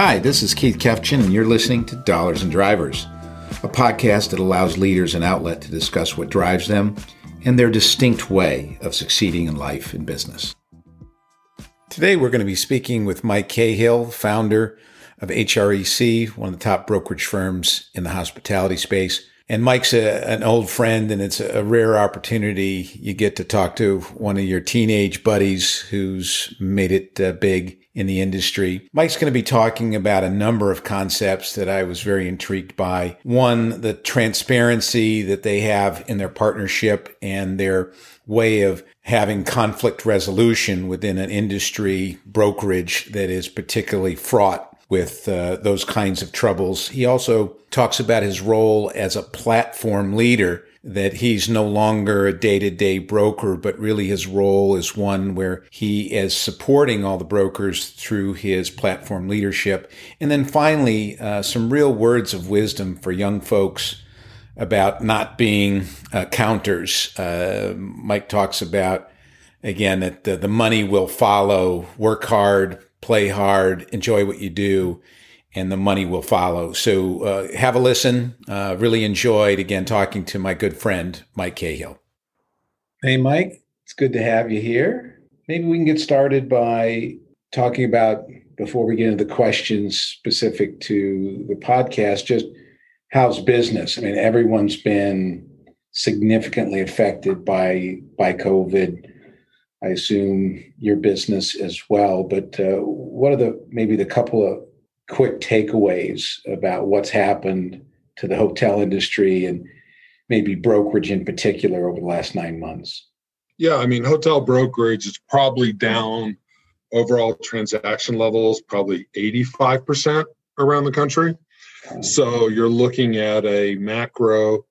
Hi, this is Keith Kefchin, and you're listening to Dollars and Drivers, a podcast that allows leaders an outlet to discuss what drives them and their distinct way of succeeding in life and business. Today, we're going to be speaking with Mike Cahill, founder of HREC, one of the top brokerage firms in the hospitality space. And Mike's a, an old friend, and it's a rare opportunity. You get to talk to one of your teenage buddies who's made it uh, big in the industry. Mike's going to be talking about a number of concepts that I was very intrigued by. One, the transparency that they have in their partnership and their way of having conflict resolution within an industry brokerage that is particularly fraught with uh, those kinds of troubles. He also talks about his role as a platform leader, that he's no longer a day to day broker, but really his role is one where he is supporting all the brokers through his platform leadership. And then finally, uh, some real words of wisdom for young folks about not being uh, counters. Uh, Mike talks about, again, that the, the money will follow, work hard, play hard, enjoy what you do, and the money will follow. So uh, have a listen. Uh, really enjoyed, again, talking to my good friend, Mike Cahill. Hey, Mike, it's good to have you here. Maybe we can get started by talking about, before we get into the questions specific to the podcast, just how's business? I mean, everyone's been significantly affected by by COVID I assume your business as well. But uh, what are the maybe the couple of quick takeaways about what's happened to the hotel industry and maybe brokerage in particular over the last nine months? Yeah, I mean, hotel brokerage is probably down overall transaction levels, probably 85% around the country. So you're looking at a macro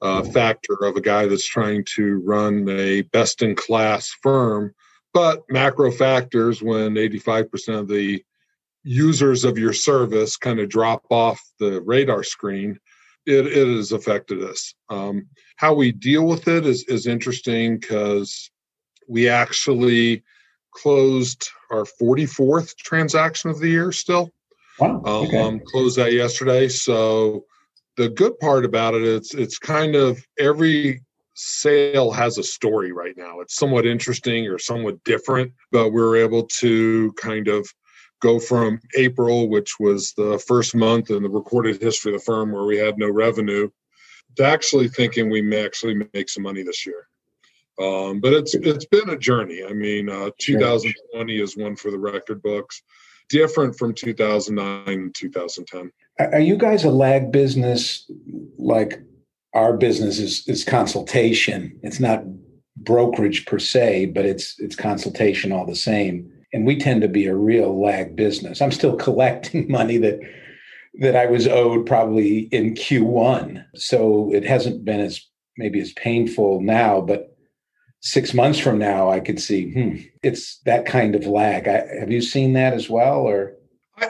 uh, factor of a guy that's trying to run a best in class firm. But macro factors, when 85% of the users of your service kind of drop off the radar screen, it, it has affected us. Um, how we deal with it is, is interesting because we actually closed our 44th transaction of the year still. Wow. Okay. Um, closed that yesterday. So the good part about it it's it's kind of every sale has a story right now it's somewhat interesting or somewhat different but we are able to kind of go from april which was the first month in the recorded history of the firm where we had no revenue to actually thinking we may actually make some money this year. Um, but it's it's been a journey. I mean uh, 2020 is one for the record books different from 2009 and 2010 are you guys a lag business? Like our business is, is consultation? It's not brokerage per se, but it's it's consultation all the same. And we tend to be a real lag business. I'm still collecting money that that I was owed probably in Q1. So it hasn't been as maybe as painful now, but six months from now, I could see, hmm, it's that kind of lag. I, have you seen that as well, or?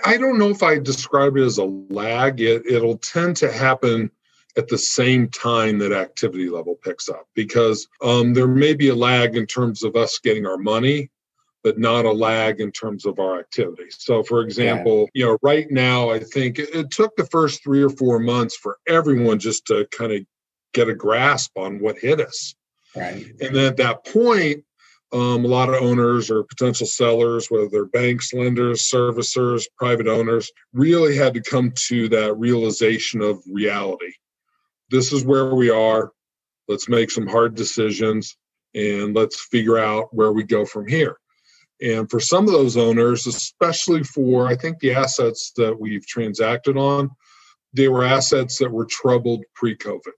I, don't know if I describe it as a lag. It, it'll tend to happen at the same time that activity level picks up because um, there may be a lag in terms of us getting our money but not a lag in terms of our activity so for example yeah. you know right now i think it, it, took the first three or four months for everyone just to kind of get a grasp on what hit us right and then at that point um, a lot of owners or potential sellers, whether they're banks, lenders, servicers, private owners, really had to come to that realization of reality. This is where we are. Let's make some hard decisions and let's figure out where we go from here. And for some of those owners, especially for I think the assets that we've transacted on, they were assets that were troubled pre COVID,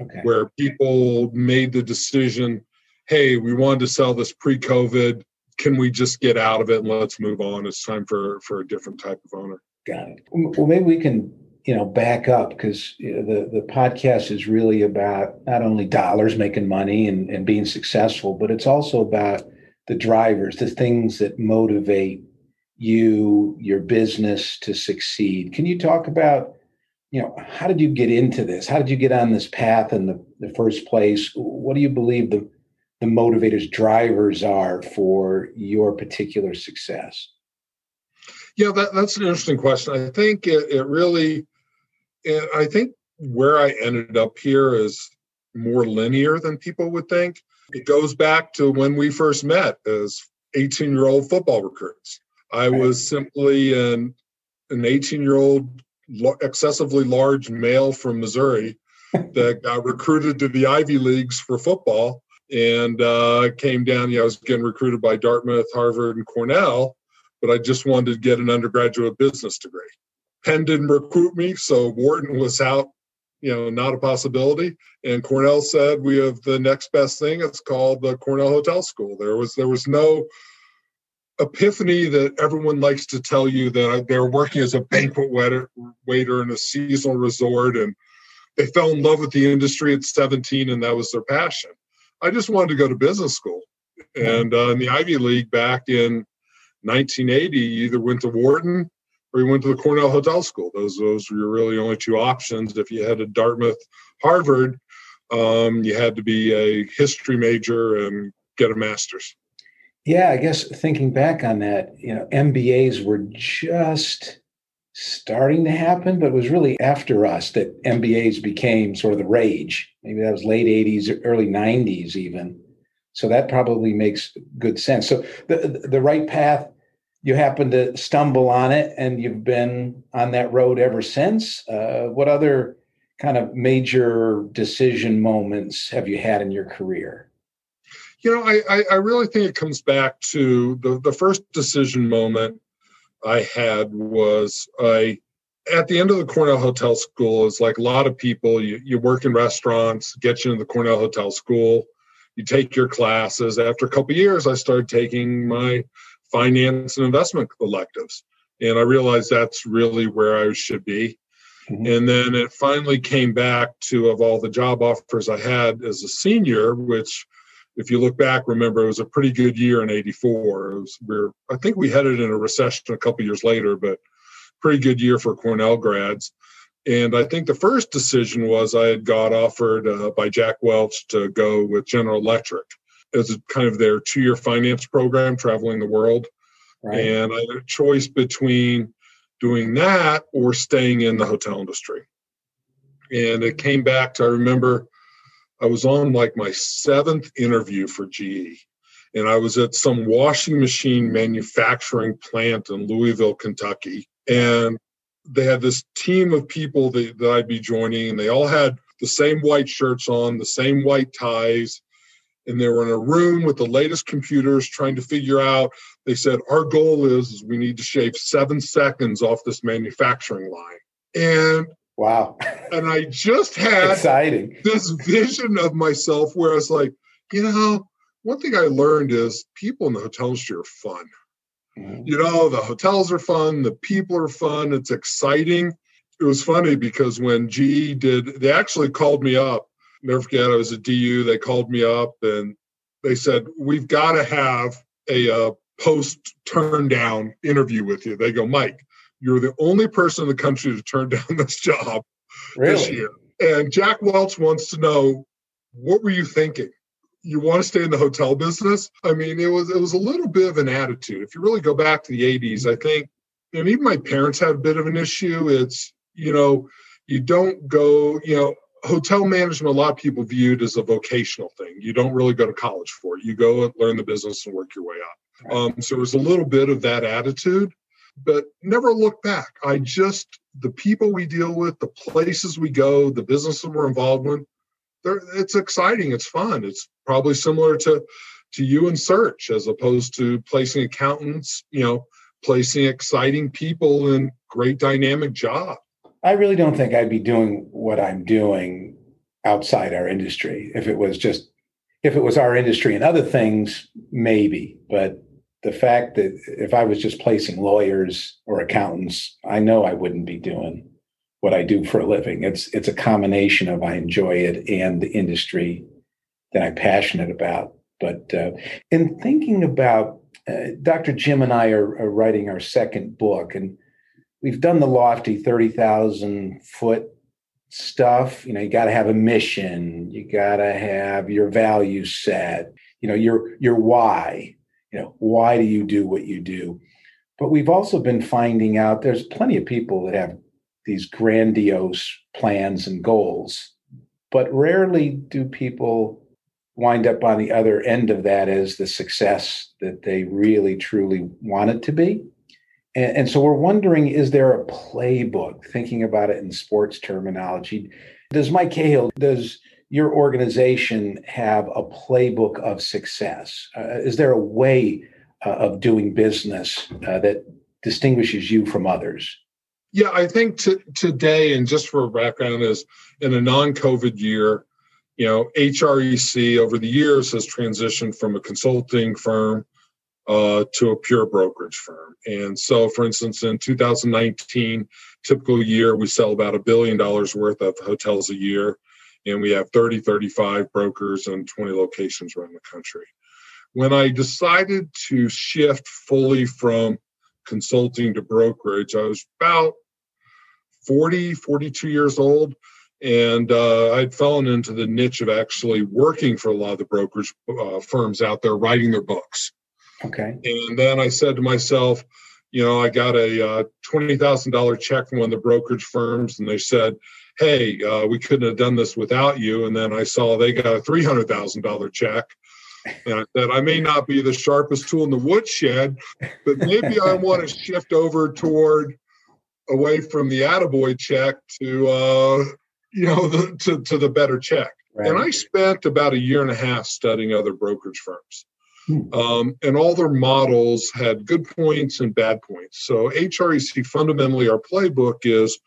okay. where people made the decision hey, we wanted to sell this pre-COVID. Can we just get out of it and let's move on? It's time for for a different type of owner. Got it. Well, maybe we can you know back up because you know, the the podcast is really about not only dollars making money and, and being successful, but it's also about the drivers, the things that motivate you, your business to succeed. Can you talk about you know how did you get into this how did you get on this path in the, the first place what do you believe the the motivators, drivers are for your particular success? Yeah, that, that's an interesting question. I think it, it really, it, I think where I ended up here is more linear than people would think. It goes back to when we first met as 18 year old football recruits. I was simply an an 18 year old excessively large male from Missouri that got recruited to the Ivy Leagues for football and uh, came down. You know, I was getting recruited by Dartmouth, Harvard, and Cornell, but I just wanted to get an undergraduate business degree. Penn didn't recruit me, so Wharton was out, you know, not a possibility. And Cornell said we have the next best thing. It's called the Cornell Hotel School. There was there was no epiphany that everyone likes to tell you that they're working as a banquet waiter, waiter in a seasonal resort and they fell in love with the industry at 17 and that was their passion. I just wanted to go to business school. And uh, in the Ivy League back in 1980, you either went to Wharton or you went to the Cornell Hotel School. Those those were your really only two options. If you had a Dartmouth, Harvard, um, you had to be a history major and get a master's. Yeah, I guess thinking back on that, you know, MBAs were just starting to happen, but it was really after us that MBAs became sort of the rage. Maybe that was late 80s, early 90s, even. So that probably makes good sense. So the the right path, you happen to stumble on it, and you've been on that road ever since. Uh, what other kind of major decision moments have you had in your career? You know, I, I really think it comes back to the, the first decision moment I had was I at the end of the Cornell Hotel School is like a lot of people, you, you work in restaurants, get you into the Cornell Hotel School, you take your classes. After a couple years, I started taking my finance and investment electives. And I realized that's really where I should be. Mm-hmm. And then it finally came back to of all the job offers I had as a senior, which if you look back, remember it was a pretty good year in '84. It was we're I think we headed in a recession a couple years later, but pretty good year for Cornell grads. And I think the first decision was I had got offered uh, by Jack Welch to go with General Electric as a, kind of their two-year finance program, traveling the world. Right. And I had a choice between doing that or staying in the hotel industry. And it came back to I remember I was on like my seventh interview for GE, and I was at some washing machine manufacturing plant in Louisville, Kentucky. And they had this team of people that, that I'd be joining, and they all had the same white shirts on, the same white ties. And they were in a room with the latest computers trying to figure out. They said, Our goal is, is we need to shave seven seconds off this manufacturing line. And Wow. And I just had exciting this vision of myself where I was like, you know, one thing I learned is people in the hotel industry are fun. Mm-hmm. You know, the hotels are fun, the people are fun, it's exciting. It was funny because when GE did, they actually called me up. Never forget, I was at DU. They called me up and they said, We've got to have a uh, post turn down interview with you. They go, Mike, you're the only person in the country to turn down this job really? this year. And Jack Welch wants to know what were you thinking? You want to stay in the hotel business? I mean, it was it was a little bit of an attitude. If you really go back to the 80s, I think, and even my parents had a bit of an issue. It's, you know, you don't go, you know, hotel management, a lot of people viewed as a vocational thing. You don't really go to college for it. You go and learn the business and work your way up. Um, so there's a little bit of that attitude but never look back. I just the people we deal with, the places we go, the businesses we're involved with, it's exciting. It's fun. It's probably similar to to you in search as opposed to placing accountants. You know, placing exciting people in great dynamic job. I really don't think I'd be doing what I'm doing outside our industry if it was just if it was our industry and other things maybe but the fact that if I was just placing lawyers or accountants, I know I wouldn't be doing what I do for a living. It's it's a combination of I enjoy it and the industry that I'm passionate about. But uh, in thinking about uh, Dr. Jim and I are, are, writing our second book, and we've done the lofty thirty thousand foot stuff. You know, you got to have a mission. You got to have your value set. You know, your your why you know why do you do what you do But we've also been finding out there's plenty of people that have these grandiose plans and goals, but rarely do people wind up on the other end of that as the success that they really truly want it to be. And, and, so we're wondering is there a playbook, thinking about it in sports terminology? Does Mike Cahill, does your organization have a playbook of success? Uh, is there a way uh, of doing business uh, that distinguishes you from others? Yeah, I think t- today, and just for background, is in a non COVID year, you know, HREC over the years has transitioned from a consulting firm uh, to a pure brokerage firm. And so, for instance, in 2019, typical year, we sell about a billion dollars worth of hotels a year, and we have 30, 35 brokers and 20 locations around the country. When I decided to shift fully from consulting to brokerage, I was about 40, 42 years old and uh, I'd fallen into the niche of actually working for a lot of the brokerage uh, firms out there, writing their books. Okay. And then I said to myself, you know, I got a uh, twenty thousand dollar check from one of the brokerage firms, and they said, "Hey, uh, we couldn't have done this without you." And then I saw they got a three hundred thousand dollar check, and I said, "I may not be the sharpest tool in the woodshed, but maybe I want to shift over toward." away from the attaboy check to uh, you know, the, to, to the better check. Right. And I spent about a year and a half studying other brokerage firms. Hmm. Um, and all their models had good points and bad points. So HREC fundamentally, our playbook is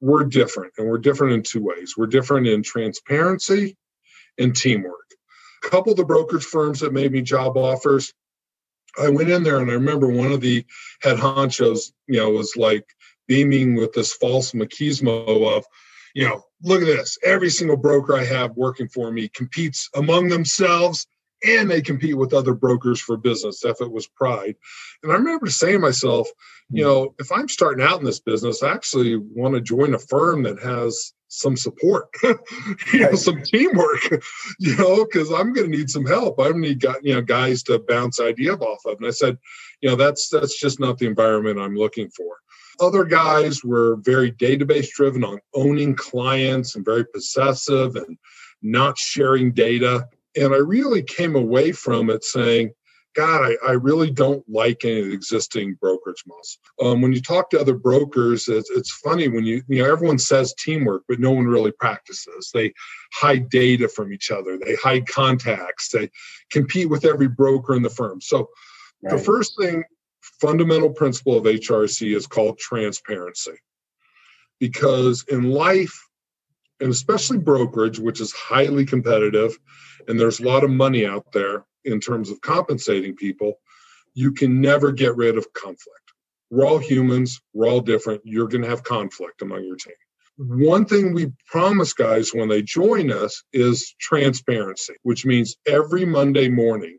we're different, and we're different in two ways. We're different in transparency and teamwork. A couple of the brokerage firms that made me job offers, I went in there and I remember one of the head honchos, you know, was like beaming with this false machismo of, you know, look at this. Every single broker I have working for me competes among themselves and they compete with other brokers for business if it was pride. And I remember saying to myself, you hmm. know, if I'm starting out in this business, I actually want to join a firm that has some support, you know, some teamwork, you know, because I'm going to need some help. I need you know guys to bounce ideas off of. And I said, you know, that's that's just not the environment I'm looking for. Other guys were very database driven on owning clients and very possessive and not sharing data. And I really came away from it saying, God, I, I really don't like any of the existing brokerage models. Um, when you talk to other brokers, it's, it's funny when you, you know, everyone says teamwork, but no one really practices. They hide data from each other, they hide contacts, they compete with every broker in the firm. So right. the first thing fundamental principle of HREC is called transparency. Because in life, and especially brokerage, which is highly competitive, and there's a lot of money out there in terms of compensating people, you can never get rid of conflict. We're all humans, we're all different. You're going to have conflict among your team. Mm-hmm. One thing we promise guys when they join us is transparency, which means every Monday morning,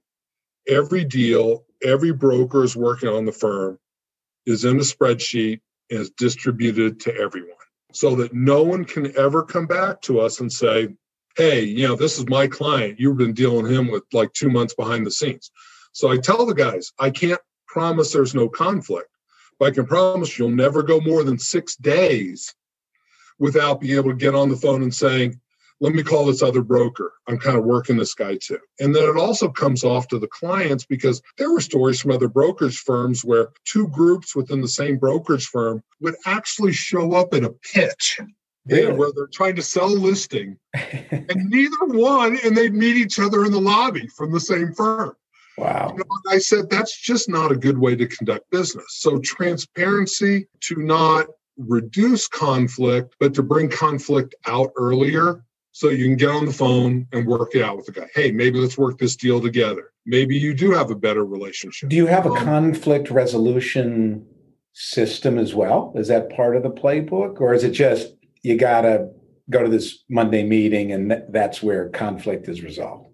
every deal, every broker is working on the firm is in a spreadsheet and is distributed to everyone so that no one can ever come back to us and say, hey, you know, this is my client. You've been dealing him with like two months behind the scenes. So I tell the guys, I can't promise there's no conflict, but I can promise you'll never go more than six days without being able to get on the phone and saying, let me call this other broker. I'm kind of working this guy too. And then it also comes off to the clients because there were stories from other brokerage firms where two groups within the same brokerage firm would actually show up at a pitch. Yeah, where they're trying to sell a listing and neither one, and they'd meet each other in the lobby from the same firm. Wow. You know, I said that's just not a good way to conduct business. So, transparency to not reduce conflict, but to bring conflict out earlier so you can get on the phone and work it out with the guy. Hey, maybe let's work this deal together. Maybe you do have a better relationship. Do you have a um, conflict resolution system as well? Is that part of the playbook, or is it just you got to go to this Monday meeting and that's where conflict is resolved?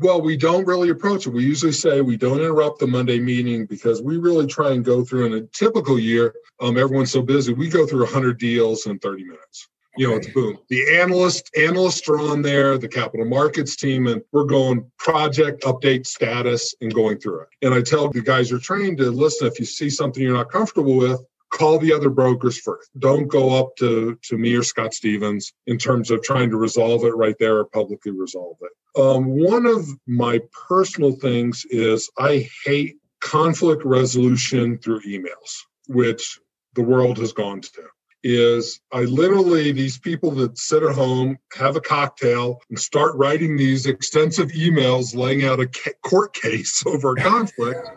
Well, we don't really approach it. We usually say we don't interrupt the Monday meeting because we really try and go through in a typical year. Um, everyone's so busy. We go through 100 deals in 30 minutes you know, it's boom. The analyst analysts are on there, the capital markets team, and we're going project update status and going through it. And I tell the guys you're trained to listen, if you see something you're not comfortable with, call the other brokers first. Don't go up to, to me or Scott Stevens in terms of trying to resolve it right there or publicly resolve it. Um, one of my personal things is I hate conflict resolution through emails, which the world has gone to is I literally, these people that sit at home, have a cocktail, and start writing these extensive emails laying out a court case over a conflict.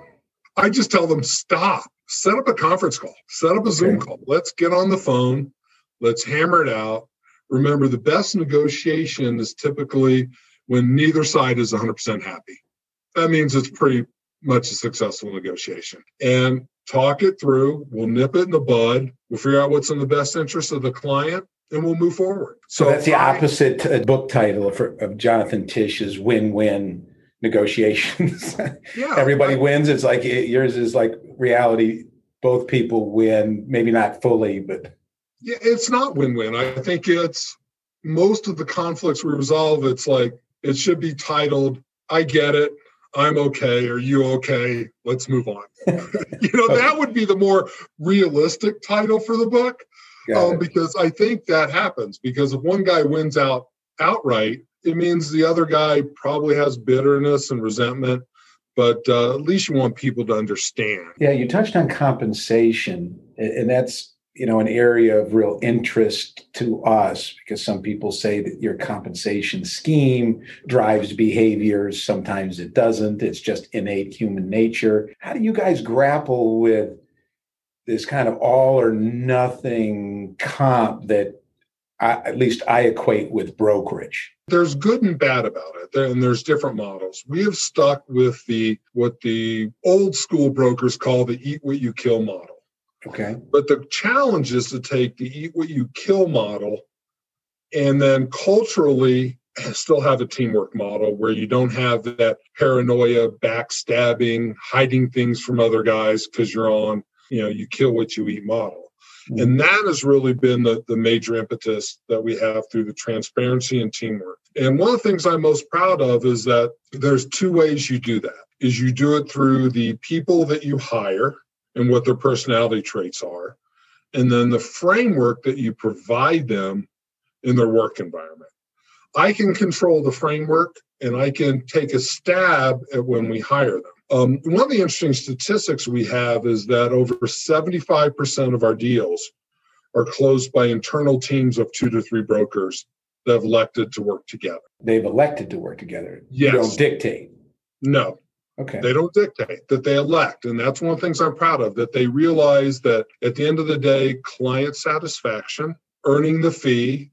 I just tell them, stop, set up a conference call, set up a Zoom call. Let's get on the phone, let's hammer it out. Remember, the best negotiation is typically when neither side is 100% happy. That means it's pretty much a successful negotiation. And talk it through. We'll nip it in the bud. We'll figure out what's in the best interest of the client and we'll move forward. So, so that's the I, opposite book title of, of Jonathan Tisch's win win negotiations. Yeah, Everybody wins. It's like yours is like reality. Both people win, maybe not fully, but. Yeah, it's not win win. I think it's most of the conflicts we resolve. It's like it should be titled, I get it. I'm okay. Are you okay? Let's move on. you know, that would be the more realistic title for the book. Um, because I think that happens because if one guy wins out outright, it means the other guy probably has bitterness and resentment. But uh, at least you want people to understand. Yeah, you touched on compensation, and that's you know an area of real interest to us because some people say that your compensation scheme drives behaviors sometimes it doesn't it's just innate human nature how do you guys grapple with this kind of all or nothing comp that I, at least I equate with brokerage. There's good and bad about it, and there's different models. We have stuck with the what the old school brokers call the "eat what you kill" model Okay. But the challenge is to take the eat what you kill model and then culturally still have a teamwork model where you don't have that paranoia, backstabbing, hiding things from other guys because you're on, you know, you kill what you eat model. And that has really been the, the major impetus that we have through the transparency and teamwork. And one of the things I'm most proud of is that there's two ways you do that. Is you do it through the people that you hire and what their personality traits are, and then the framework that you provide them in their work environment. I can control the framework and I can take a stab at when we hire them. Um, one of the interesting statistics we have is that over 75% of our deals are closed by internal teams of two to three brokers that have elected to work together. They've elected to work together. Yes. You don't dictate. No, Okay. They don't dictate, that they elect. And that's one of the things I'm proud of, that they realize that at the end of the day, client satisfaction, earning the fee,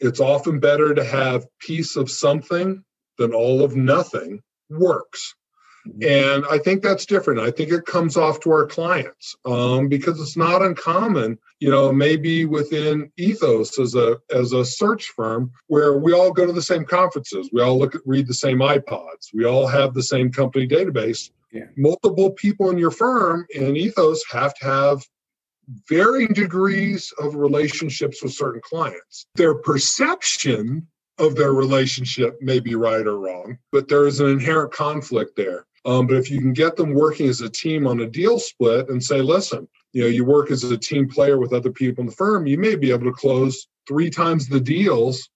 it's often better to have piece of something than all of nothing works. And I think that's different. I think it comes off to our clients um, because it's not uncommon, you know, maybe within Ethos as a as a search firm where we all go to the same conferences, we all look at read the same iPods, we all have the same company database. Yeah. Multiple people in your firm in Ethos have to have varying degrees of relationships with certain clients. Their perception of their relationship may be right or wrong, but there is an inherent conflict there. Um, but if you can get them working as a team on a deal split and say, listen, you know, you work as a team player with other people in the firm, you may be able to close three times the deals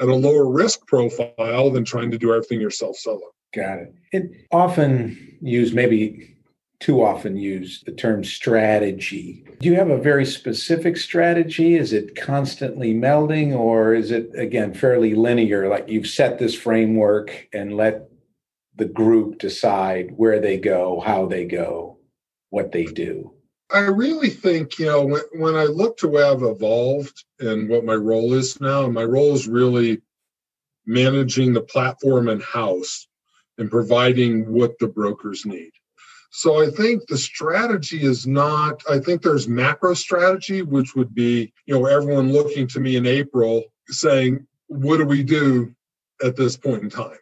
at a lower risk profile than trying to do everything yourself solo. Got it. And often used, maybe too often used, the term strategy. Do you have a very specific strategy? Is it constantly melding or is it, again, fairly linear? Like you've set this framework and let the group decide where they go, how they go, what they do? I really think, you know, when, when I look to where I've evolved and what my role is now, my role is really managing the platform and house and providing what the brokers need. So I think the strategy is not, I think there's macro strategy, which would be, you know, everyone looking to me in April saying, what do we do at this point in time?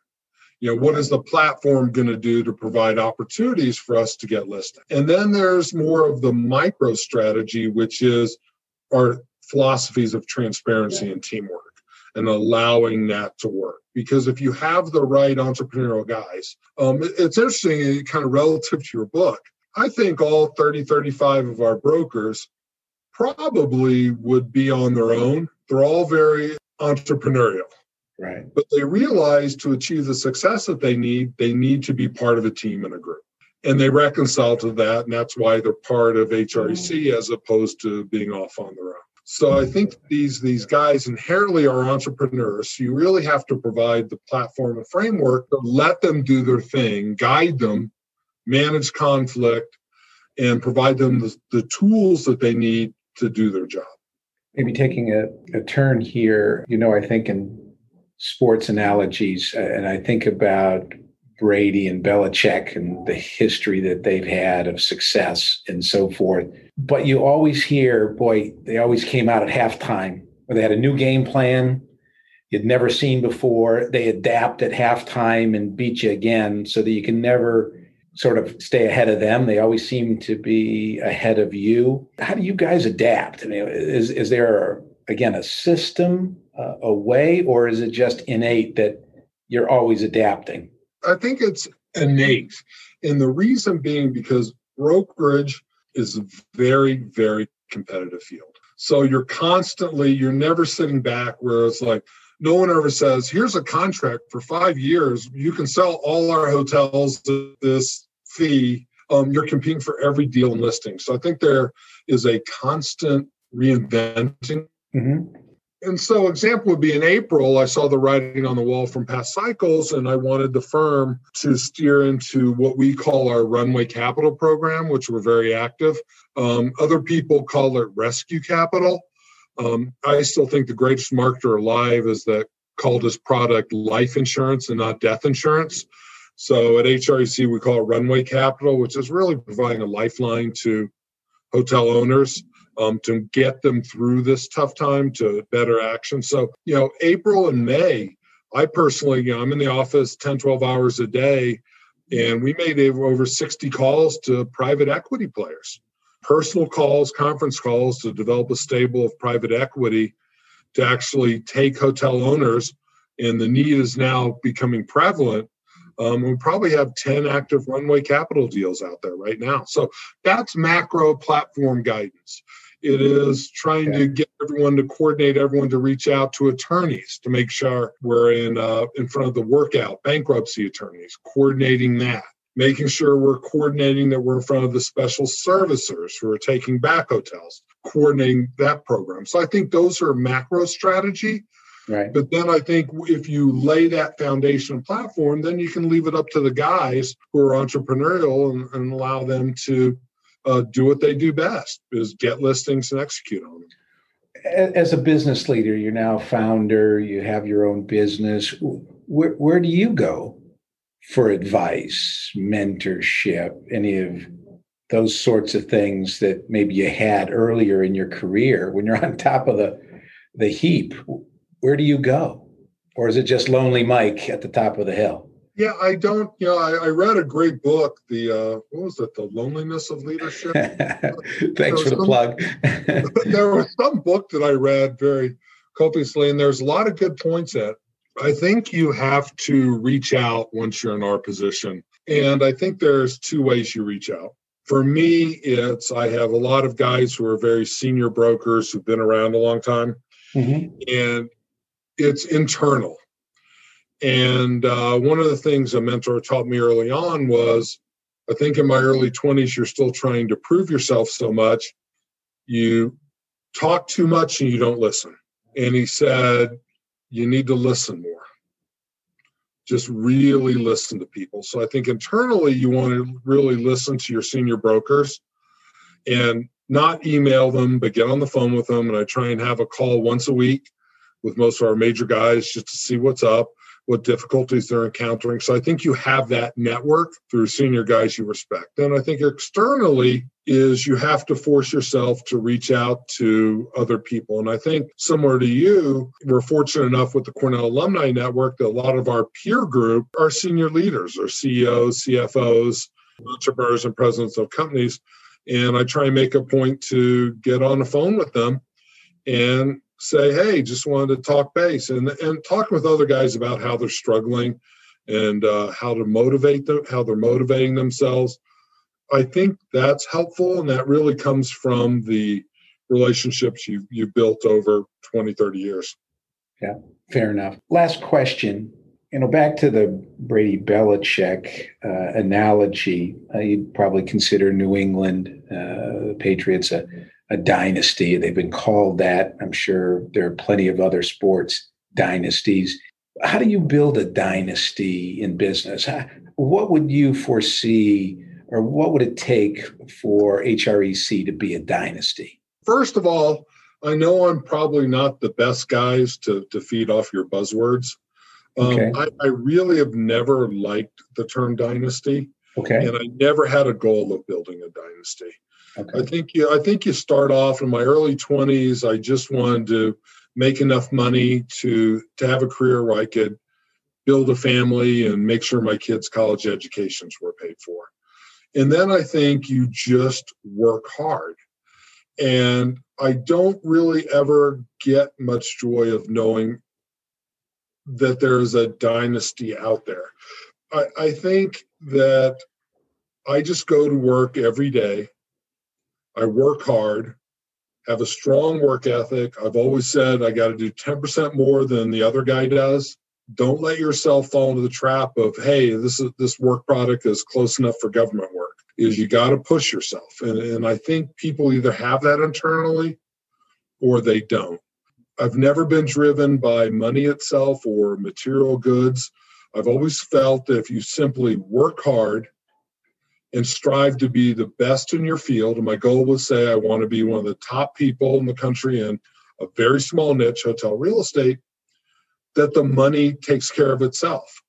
You know what is the platform going to do to provide opportunities for us to get listed and then there's more of the micro strategy which is our philosophies of transparency and teamwork and allowing that to work. Because if you have the right entrepreneurial guys, um, it's interesting, kind of relative to your book. I think all 30, 35 of our brokers probably would be on their own. They're all very entrepreneurial. Right. But they realize to achieve the success that they need, they need to be part of a team and a group. And they reconcile to that. And that's why they're part of HREC mm. as opposed to being off on their own. So I think these these guys inherently are entrepreneurs. So you really have to provide the platform and framework to let them do their thing, guide them, manage conflict, and provide them the, the tools that they need to do their job. Maybe taking a, a turn here, you know, I think in sports analogies, uh, and I think about Brady and Belichick and the history that they've had of success and so forth. But you always hear, boy, they always came out at halftime where they had a new game plan you'd never seen before. They adapt at halftime and beat you again so that you can never sort of stay ahead of them. They always seem to be ahead of you. How do you guys adapt? I mean, is, is there, again, a system, uh, a way, or is it just innate that you're always adapting? I think it's innate. And the reason being because brokerage is a very, very competitive field. So you're constantly, you're never sitting back where it's like, no one ever says, here's a contract for five years. You can sell all our hotels at this fee. Um, you're competing for every deal and listing. So I think there is a constant reinventing. Mm-hmm. And so, example would be in April, I saw the writing on the wall from past cycles, and I wanted the firm to steer into what we call our runway capital program, which we're very active. Um, other people call it rescue capital. Um, I still think the greatest marketer alive is that called his product life insurance and not death insurance. So at HREC, we call it runway capital, which is really providing a lifeline to hotel owners um, to get them through this tough time to better action. So, you know, April and May, I personally, you know, I'm in the office 10, 12 hours a day, and we made over 60 calls to private equity players, personal calls, conference calls to develop a stable of private equity to actually take hotel owners. And the need is now becoming prevalent um, we probably have 10 active runway capital deals out there right now. So that's macro platform guidance. It is trying to get everyone to coordinate everyone to reach out to attorneys to make sure we're in uh, in front of the workout bankruptcy attorneys, coordinating that, making sure we're coordinating that we're in front of the special servicers who are taking back hotels, coordinating that program. So I think those are macro strategy. Right. But then I think if you lay that foundation platform, then you can leave it up to the guys who are entrepreneurial and, and allow them to uh, do what they do best is get listings and execute on them. As a business leader, you're now a founder, you have your own business. Where, where do you go for advice, mentorship, any of those sorts of things that maybe you had earlier in your career when you're on top of the, the heap? Where do you go? Or is it just Lonely Mike at the top of the hill? Yeah, I don't. You know, I, I read a great book. The uh, what was it? The loneliness of leadership. Thanks for the some, plug. there was some book that I read very copiously, and there's a lot of good points at. I think you have to reach out once you're in our position, and I think there's two ways you reach out. For me, it's I have a lot of guys who are very senior brokers who've been around a long time, mm-hmm. and it's internal and uh, one of the things a mentor taught me early on was I think in my early 20s, you're still trying to prove yourself so much. You talk too much and you don't listen. And he said, you need to listen more. Just really listen to people. So I think internally, you want to really listen to your senior brokers and not email them, but get on the phone with them. And I try and have a call once a week with most of our major guys just to see what's up what difficulties they're encountering. So I think you have that network through senior guys you respect. And I think externally is you have to force yourself to reach out to other people. And I think similar to you, we're fortunate enough with the Cornell Alumni Network that a lot of our peer group are senior leaders or CEOs, CFOs, entrepreneurs, and presidents of companies. And I try and make a point to get on the phone with them and say, hey, just wanted to talk base and, and talking with other guys about how they're struggling and uh, how to motivate them, how they're motivating themselves. I think that's helpful. And that really comes from the relationships you've, you've built over 20, 30 years. Yeah, fair enough. Last question. You know, back to the Brady Belichick uh, analogy, uh, you'd probably consider New England uh, Patriots a a dynasty. They've been called that. I'm sure there are plenty of other sports dynasties. How do you build a dynasty in business? what would you foresee, or what would it take for HREC to be a dynasty? First of all, I know I'm probably not the best guys to, to feed off your buzzwords. Um, okay. I, I really have never liked the term dynasty. Okay. And I never had a goal of building a dynasty. Okay. I think you I think you start off in my early 20s. I just wanted to make enough money to to have a career where I could build a family and make sure my kids' college educations were paid for. And then I think you just work hard. And I don't really ever get much joy of knowing that there's a dynasty out there. I, I think that I just go to work every day I work hard, have a strong work ethic. I've always said I got to do 10% more than the other guy does. Don't let yourself fall into the trap of, hey, this is this work product is close enough for government work. Is you got to push yourself. And, and I think people either have that internally or they don't. I've never been driven by money itself or material goods. I've always felt that if you simply work hard and strive to be the best in your field. And my goal was say I want to be one of the top people in the country in a very small niche, hotel real estate, that the money takes care of itself.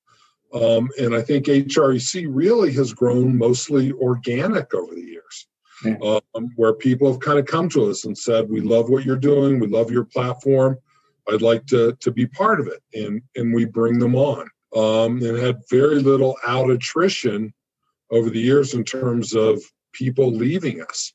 Um, and I think HREC really has grown mostly organic over the years, yeah. um, where people have kind of come to us and said, "We love what you're doing. We love your platform. I'd like to to be part of it," and and we bring them on. Um, and had very little out attrition over the years in terms of people leaving us.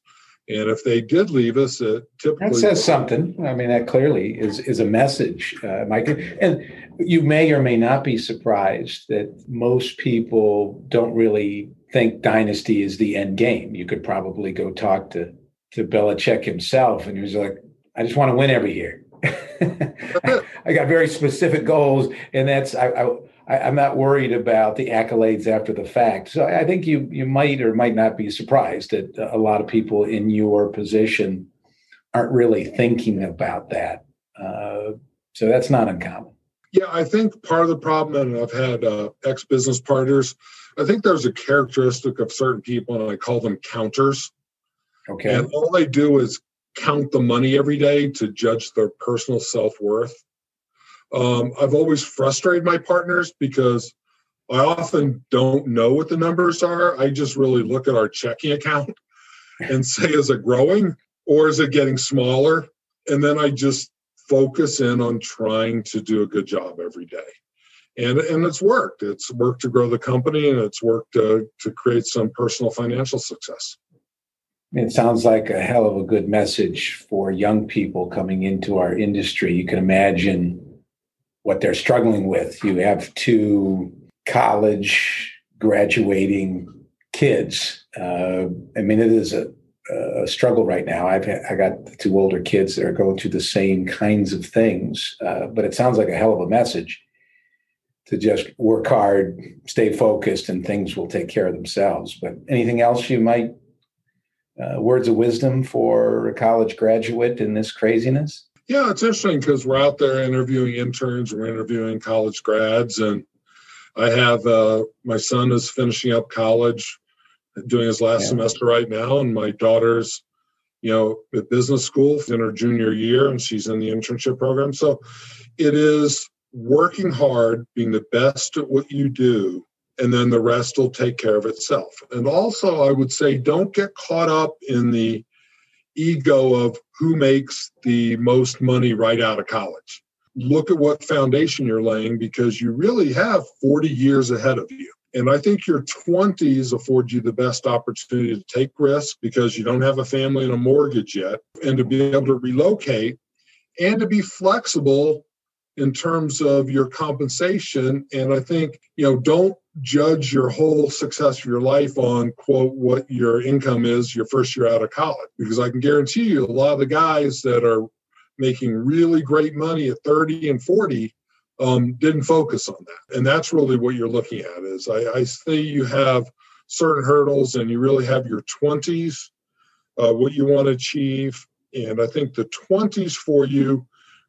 And if they did leave us, it typically that says something. I mean, that clearly is is a message, uh, Mike. And you may or may not be surprised that most people don't really think dynasty is the end game. You could probably go talk to to Belichick himself, and he was like, "I just want to win every year. I got very specific goals, and that's I, I I, am not worried about the accolades after the fact. So I think you you might or might not be surprised that a lot of people in your position aren't really thinking about that. Uh, so that's not uncommon. Yeah, I think part of the problem, and I've had uh, ex business partners. I think there's a characteristic of certain people, and I call them counters. Okay. And all they do is count the money every day to judge their personal self worth. Um, I've always frustrated my partners because I often don't know what the numbers are. I just really look at our checking account and say, is it growing or is it getting smaller? And then I just focus in on trying to do a good job every day. And, and it's worked. It's worked to grow the company and it's worked to, to create some personal financial success. It sounds like a hell of a good message for young people coming into our industry. You can imagine what they're struggling with. You have two college graduating kids. Uh, I mean, it is a, a struggle right now. I've I got two older kids that are going through the same kinds of things, uh, but it sounds like a hell of a message to just work hard, stay focused, and things will take care of themselves. But anything else you might uh, words of wisdom for a college graduate in this craziness? Yeah, it's interesting because we're out there interviewing interns, we're interviewing college grads, and I have uh, my son is finishing up college, doing his last yeah. semester right now, and my daughter's, you know, at business school in her junior year, and she's in the internship program. So it is working hard, being the best at what you do, and then the rest will take care of itself. And also, I would say, don't get caught up in the ego of who makes the most money right out of college. Look at what foundation you're laying because you really have 40 years ahead of you. And I think your 20s afford you the best opportunity to take risks because you don't have a family and a mortgage yet, and to be able to relocate and to be flexible in terms of your compensation. And I think, you know, don't judge your whole success of your life on quote what your income is your first year out of college. Because i can guarantee you a lot of the guys that are making really great money at 30 and 40 um, didn't focus on that. And that's really what you're looking at is i, I you have certain hurdles and you really have your 20s uh, what you want to achieve. And i think the 20s for you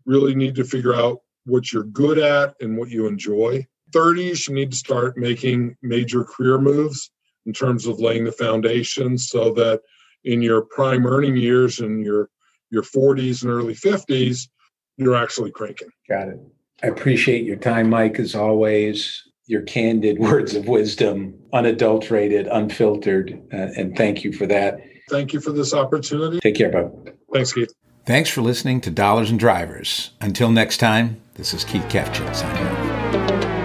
really need to figure out what you're good at and what you enjoy 30s, you need to start making major career moves in terms of laying the foundation so that in your prime earning years and your your 40s and early 50s, you're actually cranking. Got it. I appreciate your time, Mike, as always. Your candid words of wisdom, unadulterated, unfiltered, uh, and thank you for that. Thank you for this opportunity. Take care, bud. Thanks, Keith. Thanks for listening to Dollars and Drivers. Until next time, this is Keith Kefchin signing off.